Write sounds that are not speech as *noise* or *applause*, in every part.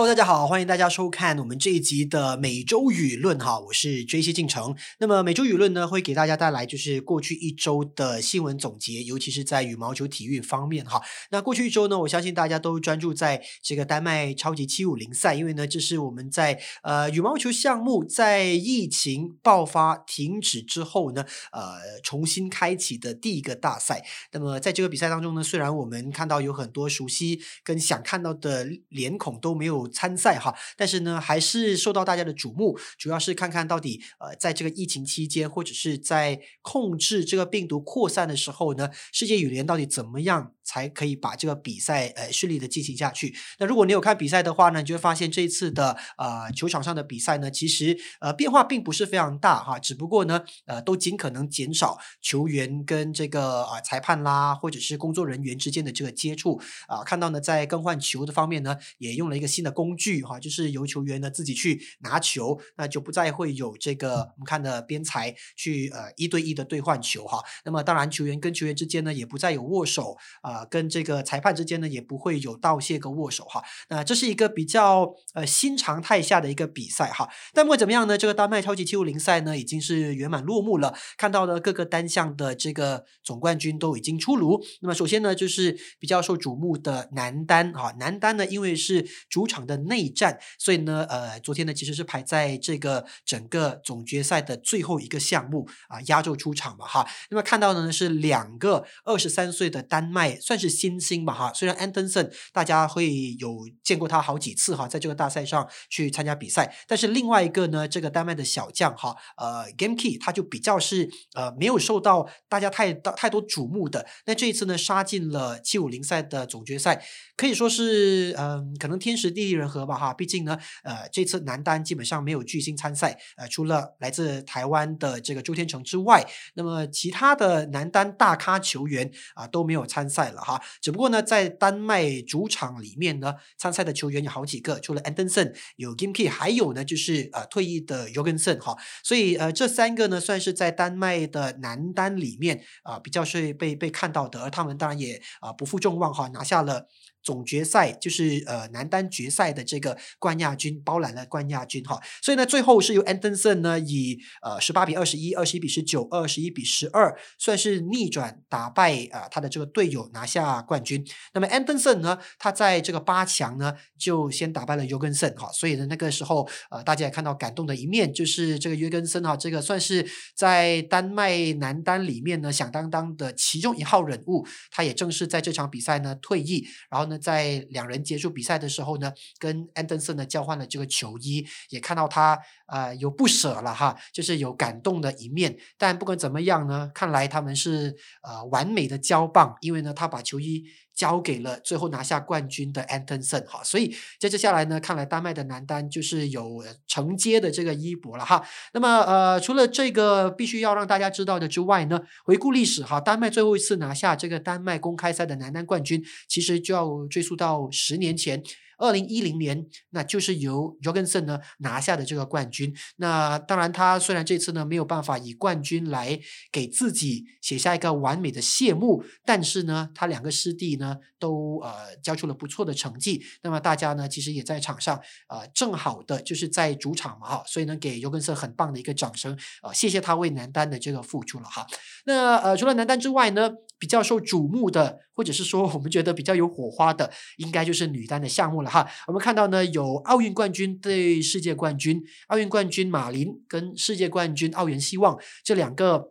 Hello，大家好，欢迎大家收看我们这一集的每周舆论哈，我是追西进城。那么每周舆论呢，会给大家带来就是过去一周的新闻总结，尤其是在羽毛球体育方面哈。那过去一周呢，我相信大家都专注在这个丹麦超级七五零赛，因为呢，这是我们在呃羽毛球项目在疫情爆发停止之后呢，呃重新开启的第一个大赛。那么在这个比赛当中呢，虽然我们看到有很多熟悉跟想看到的脸孔都没有。参赛哈，但是呢，还是受到大家的瞩目，主要是看看到底呃，在这个疫情期间，或者是在控制这个病毒扩散的时候呢，世界羽联到底怎么样？才可以把这个比赛呃顺利的进行下去。那如果你有看比赛的话呢，你就会发现这一次的呃球场上的比赛呢，其实呃变化并不是非常大哈，只不过呢呃都尽可能减少球员跟这个啊裁判啦或者是工作人员之间的这个接触啊。看到呢在更换球的方面呢，也用了一个新的工具哈，就是由球员呢自己去拿球，那就不再会有这个我们看的边裁去呃一对一的兑换球哈。那么当然球员跟球员之间呢也不再有握手啊。跟这个裁判之间呢，也不会有道谢跟握手哈。那这是一个比较呃新常态下的一个比赛哈。但不管怎么样呢，这个丹麦超级七五零赛呢已经是圆满落幕了。看到了各个单项的这个总冠军都已经出炉。那么首先呢，就是比较受瞩目的男单哈。男单呢，因为是主场的内战，所以呢，呃，昨天呢其实是排在这个整个总决赛的最后一个项目啊，压轴出场嘛哈。那么看到的呢是两个二十三岁的丹麦。算是新星吧哈，虽然 Anderson 大家会有见过他好几次哈，在这个大赛上去参加比赛，但是另外一个呢，这个丹麦的小将哈，呃，Game Key 他就比较是呃没有受到大家太大太多瞩目的。那这一次呢，杀进了七五零赛的总决赛，可以说是嗯，可能天时地利人和吧哈。毕竟呢，呃，这次男单基本上没有巨星参赛，呃，除了来自台湾的这个周天成之外，那么其他的男单大咖球员啊都没有参赛了。哈，只不过呢，在丹麦主场里面呢，参赛的球员有好几个，除了 Anderson 有 g i m k e 还有呢就是呃退役的 Jorgensen 哈，所以呃这三个呢算是在丹麦的男单里面啊比较是被被看到的，而他们当然也啊不负众望哈，拿下了。总决赛就是呃男单决赛的这个冠亚军，包揽了冠亚军哈，所以呢最后是由 Anderson 呢以呃十八比二十一、二十一比十九、二十一比十二，算是逆转打败啊他的这个队友拿下冠军。那么 Anderson 呢，他在这个八强呢就先打败了约根森哈，所以呢那个时候呃大家也看到感动的一面，就是这个约根森哈，这个算是在丹麦男单里面呢响当当的其中一号人物，他也正式在这场比赛呢退役，然后。那在两人结束比赛的时候呢，跟安德森呢交换了这个球衣，也看到他啊有不舍了哈，就是有感动的一面。但不管怎么样呢，看来他们是呃完美的交棒，因为呢他把球衣。交给了最后拿下冠军的 Anderson 哈，所以在接下来呢，看来丹麦的男单就是有承接的这个衣钵了哈。那么呃，除了这个必须要让大家知道的之外呢，回顾历史哈，丹麦最后一次拿下这个丹麦公开赛的男单冠军，其实就要追溯到十年前。二零一零年，那就是由 Jorgensen 呢拿下的这个冠军。那当然，他虽然这次呢没有办法以冠军来给自己写下一个完美的谢幕，但是呢，他两个师弟呢都呃交出了不错的成绩。那么大家呢其实也在场上呃正好的就是在主场嘛哈，所以呢给 Jorgensen 很棒的一个掌声啊，谢谢他为男单的这个付出了哈。那呃除了男单之外呢？比较受瞩目的，或者是说我们觉得比较有火花的，应该就是女单的项目了哈。我们看到呢，有奥运冠军对世界冠军，奥运冠军马林跟世界冠军奥原希望这两个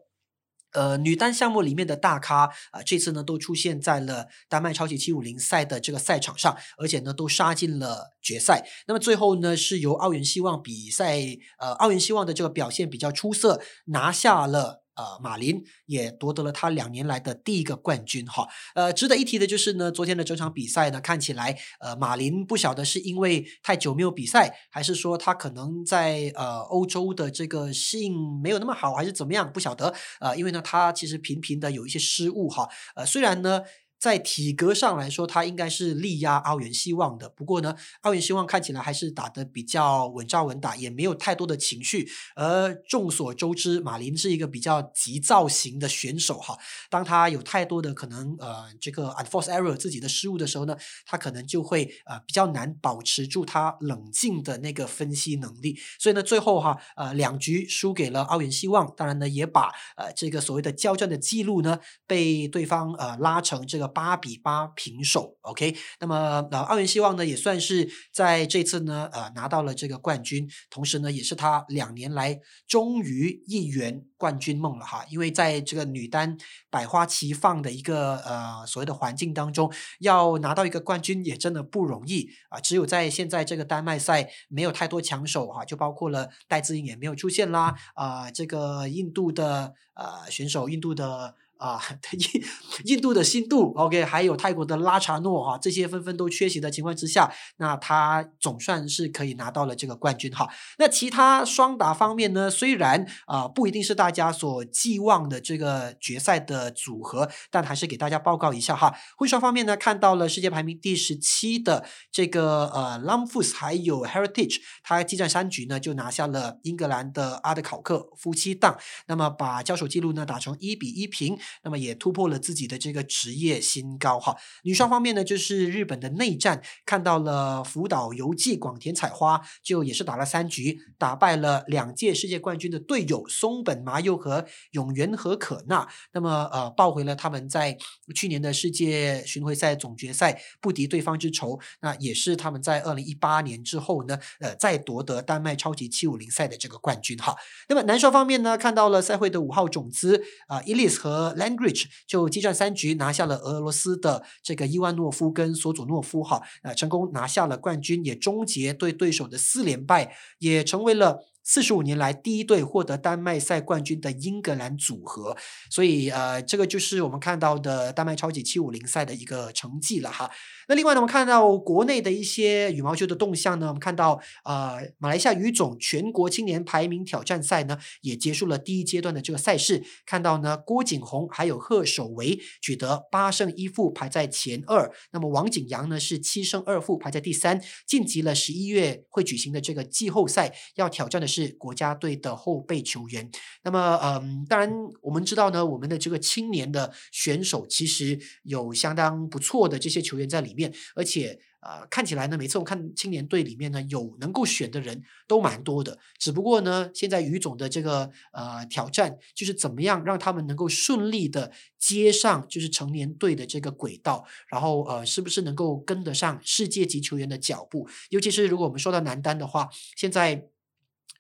呃女单项目里面的大咖啊，这次呢都出现在了丹麦超级七五零赛的这个赛场上，而且呢都杀进了决赛。那么最后呢，是由奥原希望比赛呃奥原希望的这个表现比较出色，拿下了。呃，马林也夺得了他两年来的第一个冠军哈。呃，值得一提的就是呢，昨天的整场比赛呢，看起来呃，马林不晓得是因为太久没有比赛，还是说他可能在呃欧洲的这个适应没有那么好，还是怎么样，不晓得。呃，因为呢，他其实频频的有一些失误哈。呃，虽然呢。在体格上来说，他应该是力压澳元希望的。不过呢，澳元希望看起来还是打得比较稳扎稳打，也没有太多的情绪。而众所周知，马林是一个比较急躁型的选手哈。当他有太多的可能呃这个 unforced error 自己的失误的时候呢，他可能就会呃比较难保持住他冷静的那个分析能力。所以呢，最后哈呃两局输给了澳元希望，当然呢也把呃这个所谓的交战的记录呢被对方呃拉成这个。八比八平手，OK。那么呃，奥运希望呢也算是在这次呢呃拿到了这个冠军，同时呢也是他两年来终于一圆冠军梦了哈。因为在这个女单百花齐放的一个呃所谓的环境当中，要拿到一个冠军也真的不容易啊。只有在现在这个丹麦赛没有太多强手哈，就包括了戴资颖也没有出现啦啊，这个印度的呃选手，印度的。啊，*laughs* 印印度的新度，OK，还有泰国的拉查诺哈，这些纷纷都缺席的情况之下，那他总算是可以拿到了这个冠军哈。那其他双打方面呢，虽然啊不一定是大家所寄望的这个决赛的组合，但还是给大家报告一下哈。混双方面呢，看到了世界排名第十七的这个呃 l a m f u s 还有 Heritage，他激战三局呢就拿下了英格兰的阿德考克夫妻档，那么把交手记录呢打成一比一平。那么也突破了自己的这个职业新高哈。女双方面呢，就是日本的内战，看到了福岛游纪广田彩花，就也是打了三局，打败了两届世界冠军的队友松本麻佑和永原和可娜。那么呃，报回了他们在去年的世界巡回赛总决赛不敌对方之仇。那也是他们在二零一八年之后呢，呃，再夺得丹麦超级七五零赛的这个冠军哈。那么男双方面呢，看到了赛会的五号种子啊伊丽丝和。Language 就激战三局拿下了俄罗斯的这个伊万诺夫跟索佐诺夫哈，呃，成功拿下了冠军，也终结对对手的四连败，也成为了。四十五年来第一对获得丹麦赛冠军的英格兰组合，所以呃，这个就是我们看到的丹麦超级七五零赛的一个成绩了哈。那另外呢，我们看到国内的一些羽毛球的动向呢，我们看到呃，马来西亚羽总全国青年排名挑战赛呢也结束了第一阶段的这个赛事，看到呢郭景宏还有贺守维取得八胜一负排在前二，那么王景阳呢是七胜二负排在第三，晋级了十一月会举行的这个季后赛，要挑战的是。是国家队的后备球员。那么，嗯，当然我们知道呢，我们的这个青年的选手其实有相当不错的这些球员在里面，而且，呃，看起来呢，每次我看青年队里面呢，有能够选的人都蛮多的。只不过呢，现在于总的这个呃挑战就是怎么样让他们能够顺利的接上就是成年队的这个轨道，然后呃，是不是能够跟得上世界级球员的脚步？尤其是如果我们说到男单的话，现在。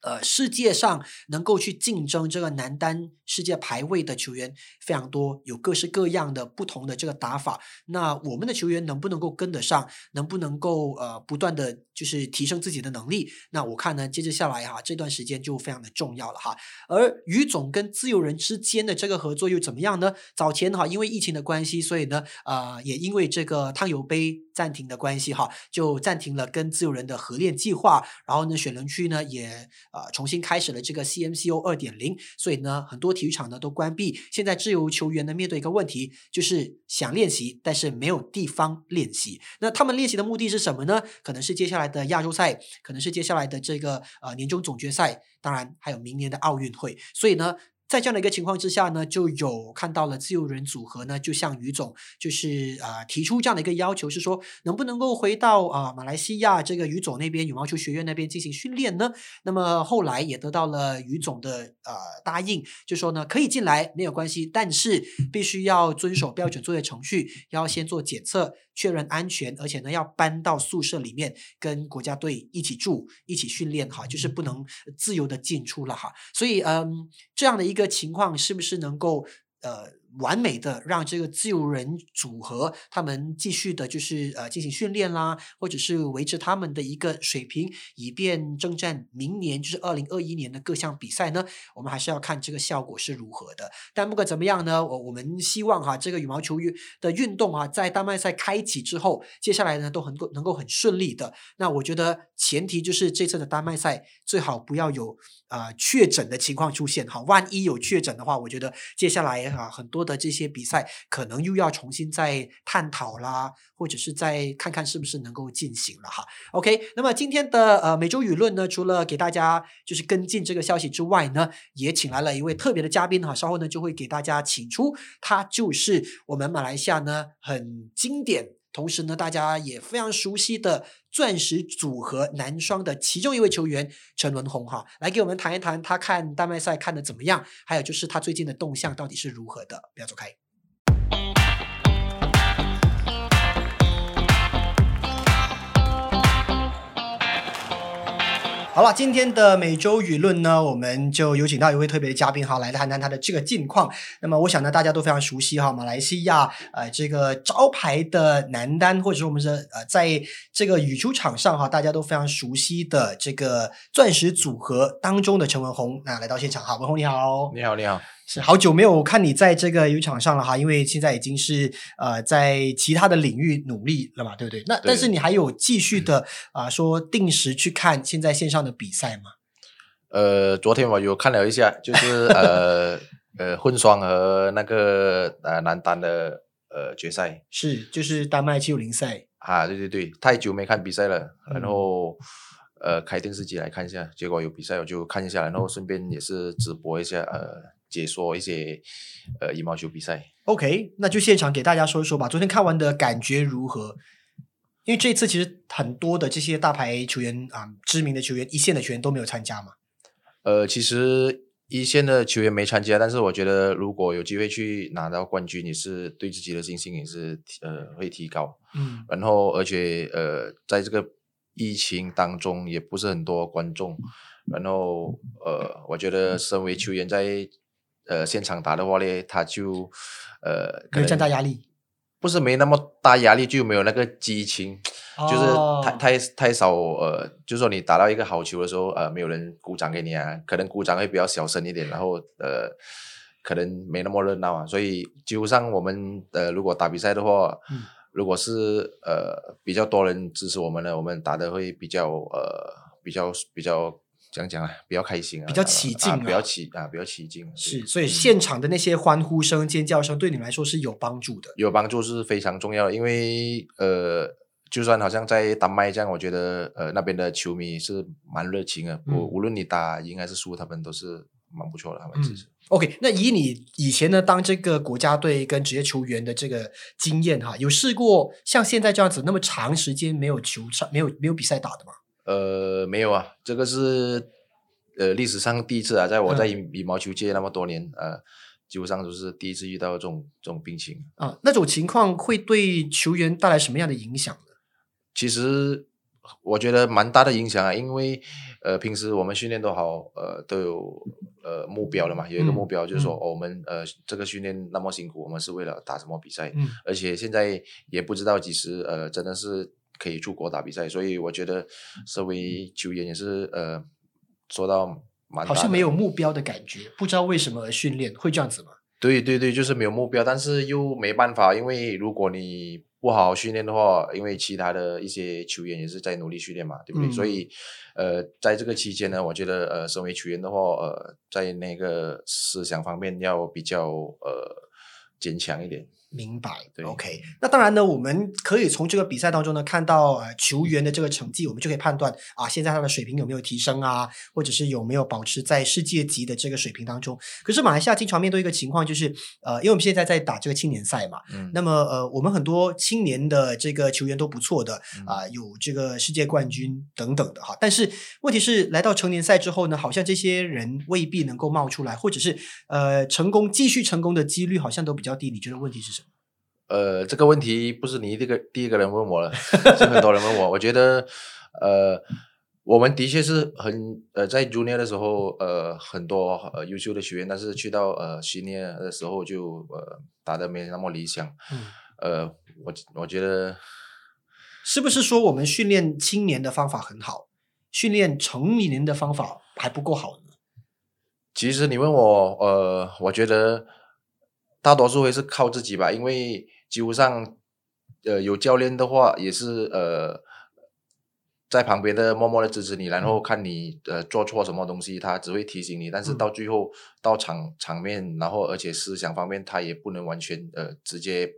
呃，世界上能够去竞争这个男单世界排位的球员非常多，有各式各样的不同的这个打法。那我们的球员能不能够跟得上？能不能够呃不断的就是提升自己的能力？那我看呢，接着下来哈，这段时间就非常的重要了哈。而于总跟自由人之间的这个合作又怎么样呢？早前哈，因为疫情的关系，所以呢，呃，也因为这个汤尤杯暂停的关系哈，就暂停了跟自由人的合练计划。然后呢，选人区呢也。呃，重新开始了这个 CMCO 二点零，所以呢，很多体育场呢都关闭。现在自由球员呢面对一个问题，就是想练习，但是没有地方练习。那他们练习的目的是什么呢？可能是接下来的亚洲赛，可能是接下来的这个呃年终总决赛，当然还有明年的奥运会。所以呢。在这样的一个情况之下呢，就有看到了自由人组合呢，就向于总就是啊提出这样的一个要求，是说能不能够回到啊马来西亚这个于总那边羽毛球学院那边进行训练呢？那么后来也得到了于总的呃答应，就说呢可以进来没有关系，但是必须要遵守标准作业程序，要先做检测。确认安全，而且呢要搬到宿舍里面跟国家队一起住、一起训练哈，就是不能自由的进出了哈。所以嗯，这样的一个情况是不是能够呃？完美的让这个自由人组合他们继续的，就是呃进行训练啦，或者是维持他们的一个水平，以便征战明年就是二零二一年的各项比赛呢。我们还是要看这个效果是如何的。但不管怎么样呢，我我们希望哈，这个羽毛球运的运动啊，在丹麦赛开启之后，接下来呢都很够能够很顺利的。那我觉得前提就是这次的丹麦赛最好不要有啊确诊的情况出现哈。万一有确诊的话，我觉得接下来哈很多。多的这些比赛，可能又要重新再探讨啦，或者是再看看是不是能够进行了哈。OK，那么今天的呃每周舆论呢，除了给大家就是跟进这个消息之外呢，也请来了一位特别的嘉宾哈，稍后呢就会给大家请出，他就是我们马来西亚呢很经典。同时呢，大家也非常熟悉的钻石组合男双的其中一位球员陈文宏哈，来给我们谈一谈他看丹麦赛看的怎么样，还有就是他最近的动向到底是如何的。不要走开。好了，今天的每周舆论呢，我们就有请到一位特别的嘉宾哈，来谈谈他的这个近况。那么，我想呢，大家都非常熟悉哈，马来西亚呃这个招牌的男单，或者说我们是呃在这个羽球场上哈，大家都非常熟悉的这个钻石组合当中的陈文宏，那来到现场哈，文宏你好，你好你好。是好久没有看你在这个游场上了哈，因为现在已经是呃在其他的领域努力了嘛，对不对？那但是你还有继续的啊说定时去看现在线上的比赛吗？呃，昨天我有看了一下，就是呃呃混双和那个呃男单的呃决赛，是就是丹麦七五零赛啊，对对对，太久没看比赛了，然后呃开电视机来看一下，结果有比赛我就看一下，然后顺便也是直播一下呃。解说一些呃羽毛球比赛，OK，那就现场给大家说一说吧。昨天看完的感觉如何？因为这次其实很多的这些大牌球员啊，知名的球员、一线的球员都没有参加嘛。呃，其实一线的球员没参加，但是我觉得如果有机会去拿到冠军，也是对自己的信心也是呃会提高。嗯，然后而且呃，在这个疫情当中，也不是很多观众，然后呃，我觉得身为球员在呃，现场打的话呢，他就呃，没有这么大压力，不是没那么大压力，就没有那个激情，就是太太太少呃，就是说你打到一个好球的时候，呃，没有人鼓掌给你啊，可能鼓掌会比较小声一点，然后呃，可能没那么热闹啊，所以基本上我们呃，如果打比赛的话，如果是呃比较多人支持我们呢，我们打的会比较呃比较比较。讲讲啊，比较开心啊，比较起劲啊，比较起啊，比较起劲。是，所以现场的那些欢呼声、尖叫声，对你来说是有帮助的。有帮助是非常重要的，因为呃，就算好像在丹麦这样，我觉得呃那边的球迷是蛮热情的。无无论你打赢还是输，他们都是蛮不错的。他们其实 OK，那以你以前呢当这个国家队跟职业球员的这个经验哈，有试过像现在这样子那么长时间没有球场、没有没有比赛打的吗？呃，没有啊，这个是呃历史上第一次啊，在我在羽羽毛球界那么多年，呃，基本上都是第一次遇到这种这种病情啊。那种情况会对球员带来什么样的影响呢？其实我觉得蛮大的影响啊，因为呃平时我们训练都好，呃都有呃目标了嘛，有一个目标就是说我们呃这个训练那么辛苦，我们是为了打什么比赛，嗯，而且现在也不知道几时呃真的是。可以出国打比赛，所以我觉得身为球员也是呃，做到蛮好像没有目标的感觉，不知道为什么而训练会这样子吗？对对对，就是没有目标，但是又没办法，因为如果你不好好训练的话，因为其他的一些球员也是在努力训练嘛，对不对？所以呃，在这个期间呢，我觉得呃，身为球员的话，呃，在那个思想方面要比较呃坚强一点。明白，OK。那当然呢，我们可以从这个比赛当中呢看到呃球员的这个成绩，我们就可以判断啊，现在他的水平有没有提升啊，或者是有没有保持在世界级的这个水平当中。可是马来西亚经常面对一个情况，就是呃，因为我们现在在打这个青年赛嘛，嗯，那么呃，我们很多青年的这个球员都不错的啊，有这个世界冠军等等的哈。但是问题是来到成年赛之后呢，好像这些人未必能够冒出来，或者是呃成功继续成功的几率好像都比较低。你觉得问题是什么？呃，这个问题不是你这个第一个人问我了，是很多人问我。我觉得，呃，我们的确是很呃，在 junior 的时候，呃，很多呃优秀的学员，但是去到呃 senior 的时候就呃打的没那么理想。嗯。呃，我我觉得，是不是说我们训练青年的方法很好，训练成年的方法还不够好呢？其实你问我，呃，我觉得大多数会是靠自己吧，因为。几乎上，呃，有教练的话也是呃，在旁边的默默的支持你，然后看你呃做错什么东西，他只会提醒你，但是到最后到场场面，然后而且思想方面，他也不能完全呃直接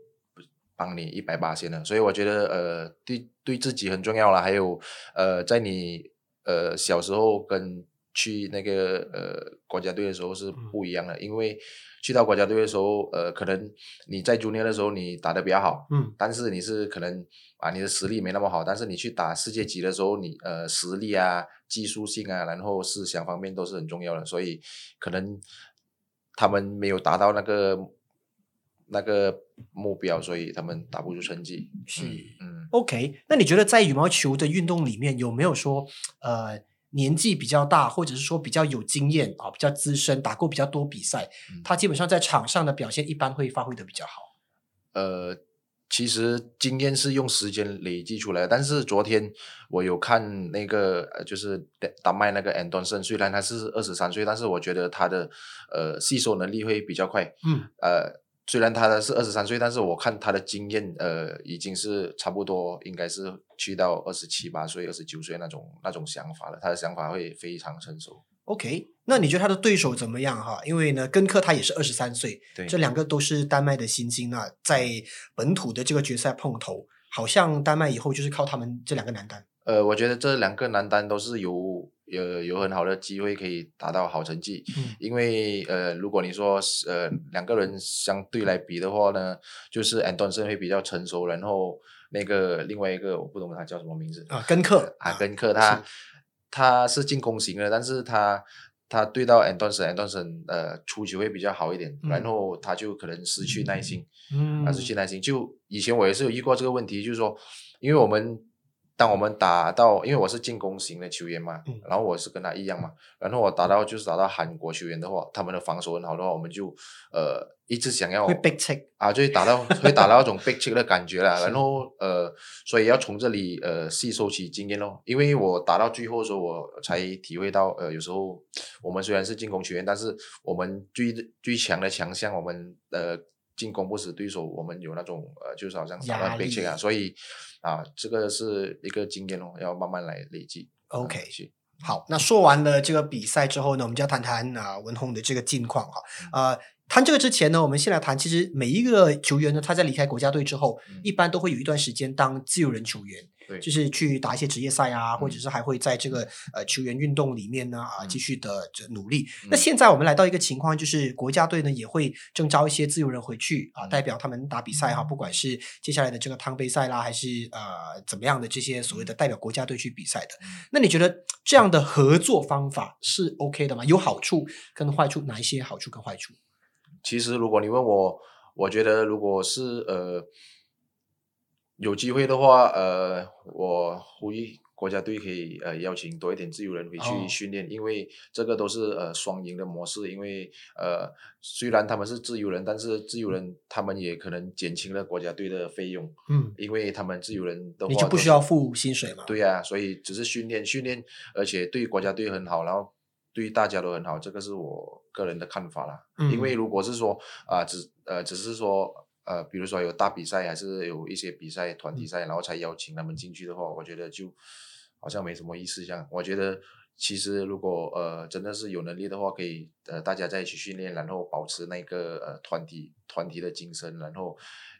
帮你一百八千的，所以我觉得呃对对自己很重要了，还有呃在你呃小时候跟去那个呃国家队的时候是不一样的，因为去到国家队的时候，呃可能你在 junior 的时候你打的比较好，嗯，但是你是可能。啊，你的实力没那么好，但是你去打世界级的时候，你呃实力啊、技术性啊，然后思想方面都是很重要的，所以可能他们没有达到那个那个目标，所以他们打不出成绩。是，嗯，OK。那你觉得在羽毛球的运动里面，有没有说呃年纪比较大，或者是说比较有经验啊、比较资深，打过比较多比赛，他基本上在场上的表现一般会发挥的比较好？呃。其实经验是用时间累积出来的，但是昨天我有看那个呃，就是丹麦那个安东森，虽然他是二十三岁，但是我觉得他的呃吸收能力会比较快。嗯，呃，虽然他的是二十三岁，但是我看他的经验呃已经是差不多，应该是去到二十七八岁、二十九岁那种那种想法了。他的想法会非常成熟。OK，那你觉得他的对手怎么样哈？因为呢，根克他也是二十三岁，对，这两个都是丹麦的新星啊，在本土的这个决赛碰头，好像丹麦以后就是靠他们这两个男单。呃，我觉得这两个男单都是有有有很好的机会可以达到好成绩，嗯，因为呃，如果你说呃两个人相对来比的话呢，就是安东森会比较成熟，然后那个另外一个我不懂他叫什么名字啊，根克啊，根克他。他是进攻型的，但是他他对到 Anderson，Anderson 呃出球会比较好一点，然后他就可能失去耐心，嗯，失去耐心。就以前我也是有遇过这个问题，就是说，因为我们。当我们打到，因为我是进攻型的球员嘛，然后我是跟他一样嘛，然后我打到就是打到韩国球员的话，他们的防守很好的话，我们就呃一直想要会 big check 啊，就会打到会打到那种 big check 的感觉了，*laughs* 然后呃，所以要从这里呃吸收起经验咯，因为我打到最后的时候，我才体会到呃有时候我们虽然是进攻球员，但是我们最最强的强项，我们呃。进攻不死对手，我们有那种呃，就是好像打到背景啊，所以啊，这个是一个经验咯，要慢慢来累积。OK，好，那说完了这个比赛之后呢，我们就要谈谈啊文宏的这个近况哈。呃，谈这个之前呢，我们先来谈，其实每一个球员呢，他在离开国家队之后，一般都会有一段时间当自由人球员。就是去打一些职业赛啊，或者是还会在这个呃球员运动里面呢啊继续的努力。那现在我们来到一个情况，就是国家队呢也会征召一些自由人回去啊，代表他们打比赛哈，不管是接下来的这个汤杯赛啦，还是呃怎么样的这些所谓的代表国家队去比赛的。那你觉得这样的合作方法是 OK 的吗？有好处跟坏处，哪一些好处跟坏处？其实如果你问我，我觉得如果是呃。有机会的话，呃，我呼吁国家队可以呃邀请多一点自由人回去训练，因为这个都是呃双赢的模式。因为呃虽然他们是自由人，但是自由人他们也可能减轻了国家队的费用。嗯，因为他们自由人的话，你就不需要付薪水嘛？对呀，所以只是训练训练，而且对国家队很好，然后对大家都很好，这个是我个人的看法啦。嗯，因为如果是说啊，只呃只是说。呃，比如说有大比赛，还是有一些比赛团体赛，然后才邀请他们进去的话，我觉得就好像没什么意思。这样，我觉得其实如果呃真的是有能力的话，可以呃大家在一起训练，然后保持那个呃团体团体的精神，然后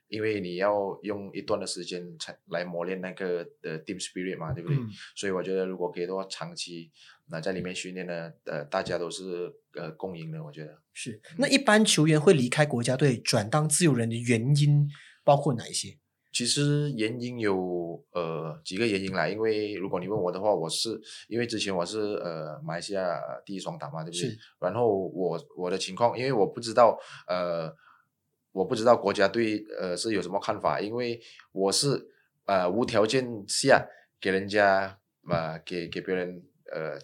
因为你要用一段的时间才来磨练那个的 team spirit 嘛，对不对？所以我觉得如果可以的话，长期。那在里面训练呢，呃，大家都是呃共赢的，我觉得是。那一般球员会离开国家队转当自由人的原因包括哪一些？其实原因有呃几个原因啦，因为如果你问我的话，我是因为之前我是呃马来西亚第一双打嘛，对不对？然后我我的情况，因为我不知道呃我不知道国家队呃是有什么看法，因为我是呃无条件下给人家呃给给别人呃。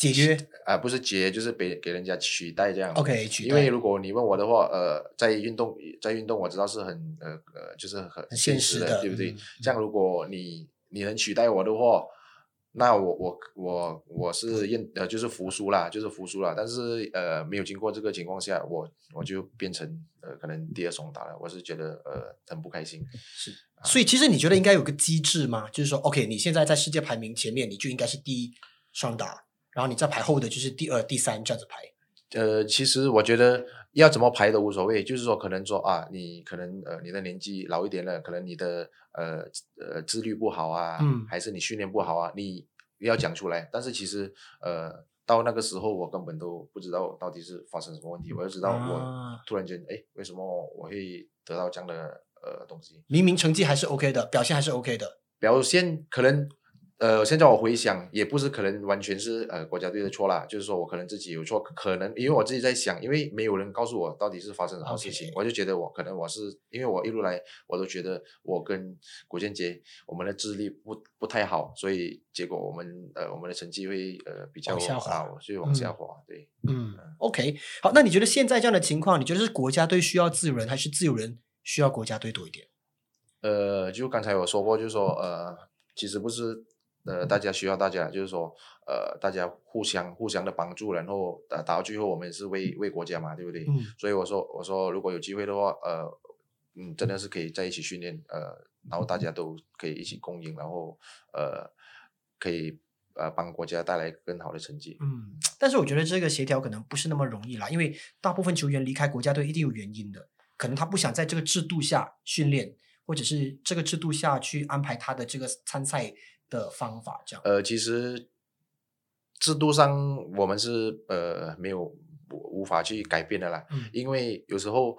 解决啊，不是解，就是给给人家取代这样。OK，取代。因为如果你问我的话，呃，在运动，在运动，我知道是很呃呃，就是很现实的，对不对？这样如果你你能取代我的话，那我我我我是认呃就是服输啦，就是服输啦。但是呃没有经过这个情况下，我我就变成呃可能第二双打了。我是觉得呃很不开心。是，所以其实你觉得应该有个机制吗？就是说，OK，你现在在世界排名前面，你就应该是第一双打，然后你再排后的就是第二、第三这样子排。呃，其实我觉得要怎么排都无所谓，就是说可能说啊，你可能呃你的年纪老一点了，可能你的呃呃自律不好啊，嗯还是你训练不好啊，你要讲出来。但是其实呃到那个时候我根本都不知道到底是发生什么问题，我就知道我啊突然间哎为什么我会得到这样的呃东西，明明成绩还是 OK 的，表现还是 OK 的。表现可能呃，现在我回想，也不是可能完全是呃国家队的错啦，就是说我可能自己有错，可能因为我自己在想，因为没有人告诉我到底是发生什么事情我就觉得我可能我是因为我一路来我都觉得我跟古建杰我们的智力不不太好，所以结果我们呃我们的成绩会呃比较往下滑啊，所以往下滑，对。嗯，OK，好，那你觉得现在这样的情况，你觉得是国家队需要自由人，还是自由人需要国家队多一点？呃，就刚才我说过，就是说，呃，其实不是，呃，大家需要大家，就是说，呃，大家互相互相的帮助，然后呃，打到最后我们是为为国家嘛，对不对？嗯所以我说，我说如果有机会的话，呃，嗯，真的是可以在一起训练，呃，然后大家都可以一起共赢，然后呃，可以呃帮国家带来更好的成绩。嗯，但是我觉得这个协调可能不是那么容易啦，因为大部分球员离开国家队一定有原因的，可能他不想在这个制度下训练，或者是这个制度下去安排他的这个参赛的方法，这样。呃，其实制度上我们是呃没有无无法去改变的啦，嗯因为有时候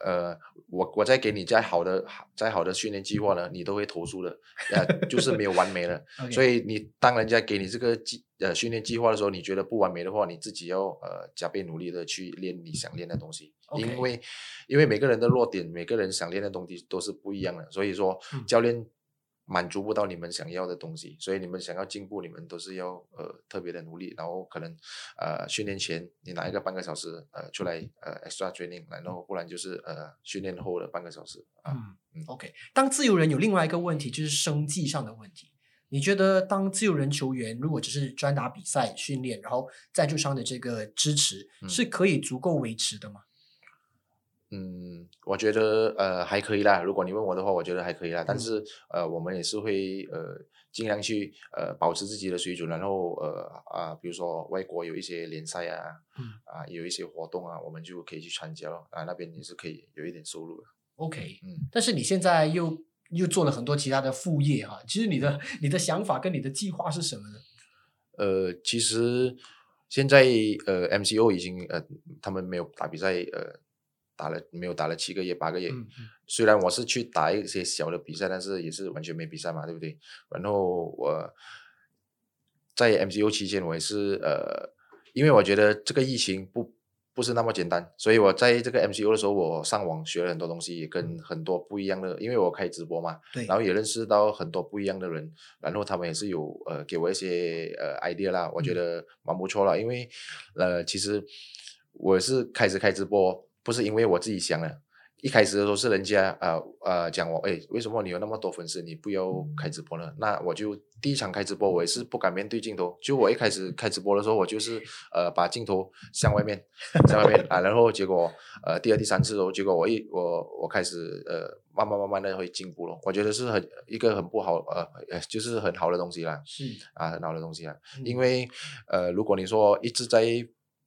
呃我我再给你再好的再好的训练计划呢，你都会投诉的，呃就是没有完美了。*laughs* OK 所以你当人家给你这个计呃训练计划的时候，你觉得不完美的话，你自己要呃加倍努力的去练你想练的东西因为因为每个人的弱点，每个人想练的东西都是不一样的，所以说嗯教练满足不到你们想要的东西，所以你们想要进步，你们都是要呃特别的努力，然后可能呃训练前你拿一个半个小时呃出来呃 extra training，然后不然就是呃训练后的半个小时啊。嗯嗯，OK。当自由人有另外一个问题，就是生计上的问题。你觉得当自由人球员如果只是专打比赛训练，然后赞助商的这个支持、嗯是可以足够维持的吗？嗯，我觉得呃还可以啦。如果你问我的话，我觉得还可以啦。但嗯是呃，我们也是会呃尽量去呃保持自己的水准，然后呃啊，比如说外国有一些联赛啊，嗯啊有一些活动啊，我们就可以去参加咯。啊，那边也是可以有一点收入的。OK，嗯，但是你现在又又做了很多其他的副业哈，其实你的你的想法跟你的计划是什么呢？呃，其实现在呃 MCO 已经呃他们没有打比赛呃打了没有打了七个月八个月，嗯嗯。虽然我是去打一些小的比赛，但是也是完全没比赛嘛，对不对？然后我在 MCO 期间，我也是呃，因为我觉得这个疫情不不是那么简单，所以我在这个 MCO 的时候，我上网学了很多东西，也跟很多不一样的，因为我开直播嘛，对，然后也认识到很多不一样的人，然后他们也是有呃给我一些呃 idea 啦，我觉嗯。得蛮不错啦，因为呃其实我是开始开直播，不是因为我自己想的，一开始的时候是人家呃呃讲我，哎，为什么你有那么多粉丝，你不要开直播呢？那我就第一场开直播，我也是不敢面对镜头。就我一开始开直播的时候，我就是呃把镜头向外面，向外面 *laughs* 啊，然后结果呃第二、第三次的时候，结果我一我我开始呃慢慢慢慢的会进步了。我觉得是很一个很不好呃呃就是很好的东西啦。是啊，很好的东西啦。嗯因为呃，如果你说一直在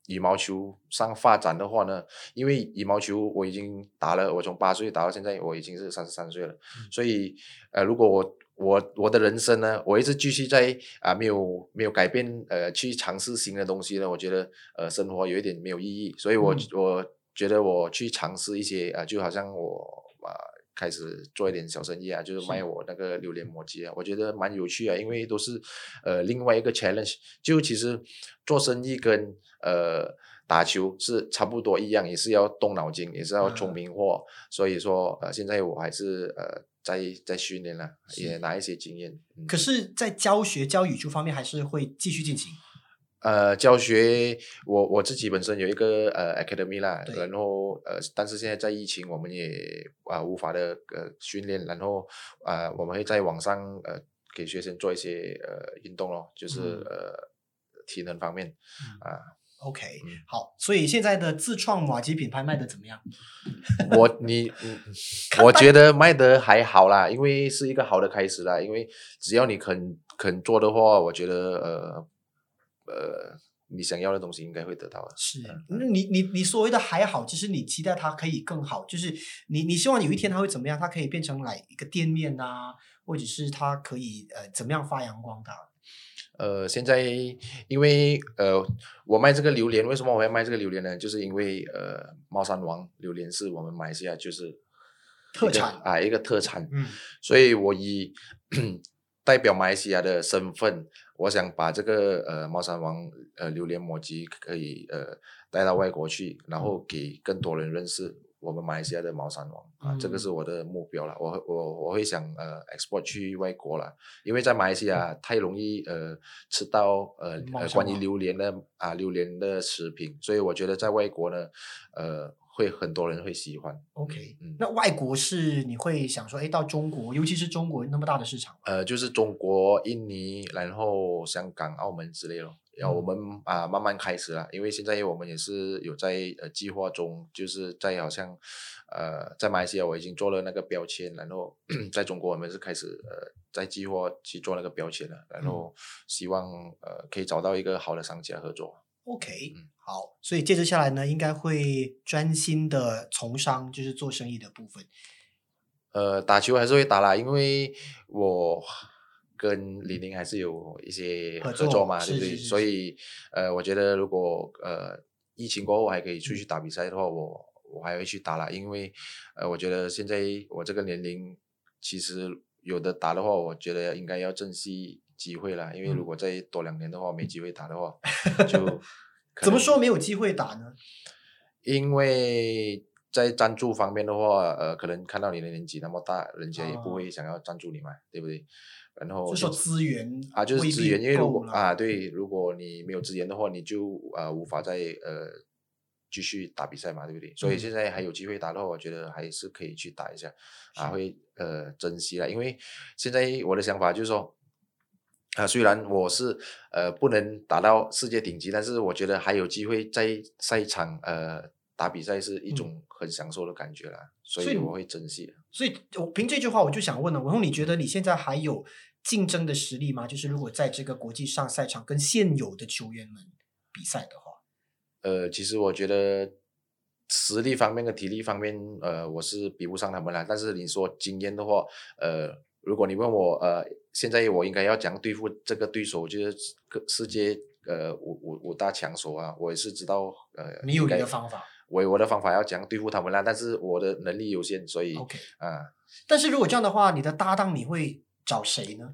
羽毛球上发展的话呢，因为羽毛球我已经打了，我从八岁打到现在，我已经是三十三岁了，嗯所以呃，如果我我我的人生呢，我一直继续在啊、没有没有改变呃去尝试新的东西呢，我觉得呃生活有一点没有意义，所以我、嗯我觉得我去尝试一些啊、就好像我啊。开始做一点小生意啊，就是是卖我那个榴莲磨机啊，我觉得蛮有趣啊，因为都是呃另外一个 challenge。就其实做生意跟呃打球是差不多一样，也是要动脑筋，也是要聪啊明货。所以说呃现在我还是呃在在训练了，也拿一些经验。嗯可是，在教学教语球方面，还是会继续进行。呃，教学我我自己本身有一个呃 academy 啦，然后呃，但是现在在疫情，我们也啊、无法的呃训练，然后啊、我们会在网上呃给学生做一些呃运动咯，就是呃体能方面啊。OK，好，所以现在的自创瓦吉品牌卖的怎么样？*laughs* 我你，我觉得卖的还好啦，因为是一个好的开始啦。因为只要你肯肯做的话，我觉得呃呃，你想要的东西应该会得到的。是，那你你你所谓的还好，其实你期待它可以更好，就是你你希望有一天它会怎么样？它可以变成来一个店面啊，或者是它可以呃怎么样发扬光大？呃，现在因为呃，我卖这个榴莲，为什么我要卖这个榴莲呢？就是因为呃，猫山王榴莲是我们马来西亚就是特产啊，一个特产。嗯，所以我以 *clears throat* 代表马来西亚的身份，我想把这个呃猫山王呃榴莲抹吉可以呃带到外国去，然后给更多人认识。我们马来西亚的猫山王啊，这个是我的目标了。我我我会想呃，export 去外国了，因为在马来西亚太容易呃吃到呃呃关于榴莲的啊榴莲的食品，所以我觉得在外国呢，呃会很多人会喜欢。OK，那外国是你会想说，哎，到中国，尤其是中国那么大的市场，呃，就是中国、印尼，然后香港、澳门之类咯。然后我们啊慢慢开始了，因为现在我们也是有在呃计划中，就是在好像呃在马来西亚我已经做了那个标签，然后 *clears throat* 在中国我们是开始呃在计划去做那个标签了，然后希望呃可以找到一个好的商家合作。OK，好，所以接着下来呢，应该会专心的从商，就是做生意的部分。呃，打球还是会打啦，因为我。跟李宁还是有一些合作嘛，对不对？所以，呃，我觉得如果呃疫情过后还可以出去打比赛的话，我我还会去打啦。因为，呃，我觉得现在我这个年龄，其实有的打的话，我觉得应该要珍惜机会啦。因为如果再多两年的话，没机会打的话，*laughs* 就 *laughs* 怎么说没有机会打呢？因为在赞助方面的话，呃，可能看到你的年纪那么大，人家也不会想要赞助你嘛，对不对？然后就说资源啊，就是资源，因为如果啊，对，如果你没有资源的话，你就啊无法再呃继续打比赛嘛，对不对？所以现在还有机会打的话，我觉得还是可以去打一下，啊，会呃珍惜了。因为现在我的想法就是说，啊，虽然我是呃不能打到世界顶级，但是我觉得还有机会在赛场呃打比赛是一种很享受的感觉啦，所以我会珍惜。所以，我凭这句话，我就想问了：文宏，你觉得你现在还有？竞争的实力吗？就是如果在这个国际上赛场跟现有的球员们比赛的话，呃，其实我觉得实力方面跟体力方面，呃，我是比不上他们啦。但是你说经验的话，呃，如果你问我，呃，现在我应该要讲对付这个对手，就是世界呃五五五大强手啊，我也是知道，呃，你有你的方法，我我的方法要讲对付他们啦。但是我的能力有限，所以 OK 啊。但是如果这样的话，你的搭档你会？找谁呢？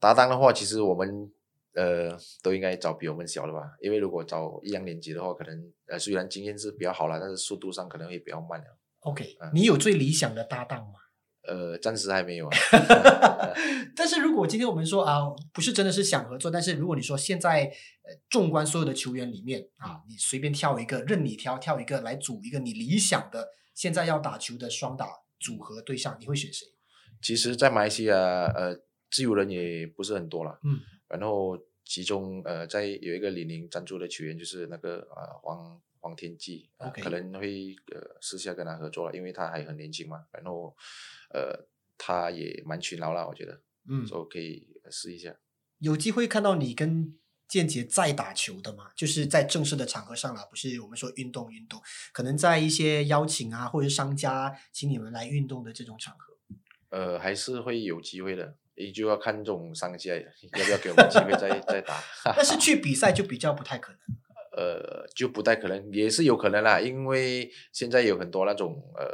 搭档的话，其实我们呃都应该找比我们小的吧，因为如果找一样年级的话，可能呃虽然经验是比较好了，但是速度上可能会比较慢了。OK，你有最理想的搭档吗？呃，暂时还没有啊。*laughs* 但是如果今天我们说啊，不是真的是想合作，但是如果你说现在呃，纵观所有的球员里面啊，你随便挑一个，任你挑，挑一个来组一个你理想的现在要打球的双打组合对象，你会选谁？其实，在马来西亚，呃，自由人也不是很多了。嗯。然后，其中，呃，在有一个李宁赞助的球员，就是那个呃，黄黄天骥，可能会呃私下跟他合作了，因为他还很年轻嘛。然后，呃，他也蛮勤劳啦，我觉得，嗯，所以可以试一下。有机会看到你跟建杰再打球的吗？就是在正式的场合上了，不是我们说运动运动，可能在一些邀请啊，或者商家请你们来运动的这种场合。呃，还是会有机会的，也就要看这种商家要不要给我们机会再 *laughs* 再打。但是去比赛就比较不太可能。呃，就不太可能，也是有可能啦，因为现在有很多那种呃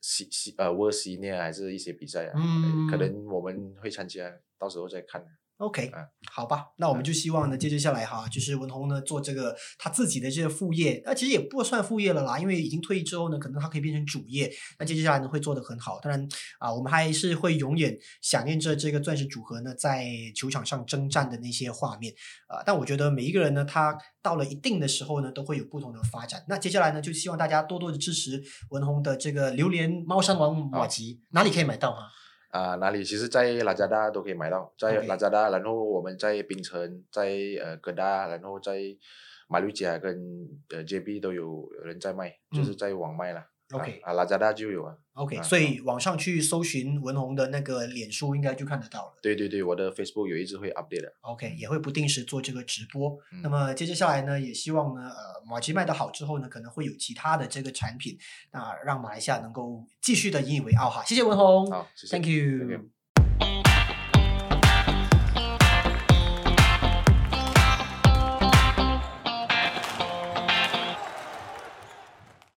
西西呃 World Senior 还是一些比赛啊，可能我们会参加，到时候再看。OK，好吧，那我们就希望呢，接接下来哈，就是文宏呢做这个他自己的这个副业，那其实也不算副业了啦，因为已经退役之后呢，可能他可以变成主业。那接着下来呢，会做得很好。当然啊，我们还是会永远想念着这个钻石组合呢在球场上征战的那些画面啊。但我觉得每一个人呢，他到了一定的时候呢，都会有不同的发展。那接下来呢，就希望大家多多的支持文宏的这个榴莲猫山王马吉，哪里可以买到哈？啊，哪里？其实，在拉加达都可以买到，在拉加达，然后我们在槟城，在呃哥大，然后在马六甲跟呃 JB 都有人在卖，就是嗯在网卖了。OK 啊，啊拉加达就有啊。OK，啊所以网上去搜寻文红的那个脸书，应该就看得到了。对对对，我的 Facebook 有一直会 update 的。OK，也会不定时做这个直播。嗯那么接着下来呢，也希望呢，呃，马吉卖得好之后呢，可能会有其他的这个产品，那让马来西亚能够继续的引以为傲哈。谢谢文红好，谢谢。，Thank you。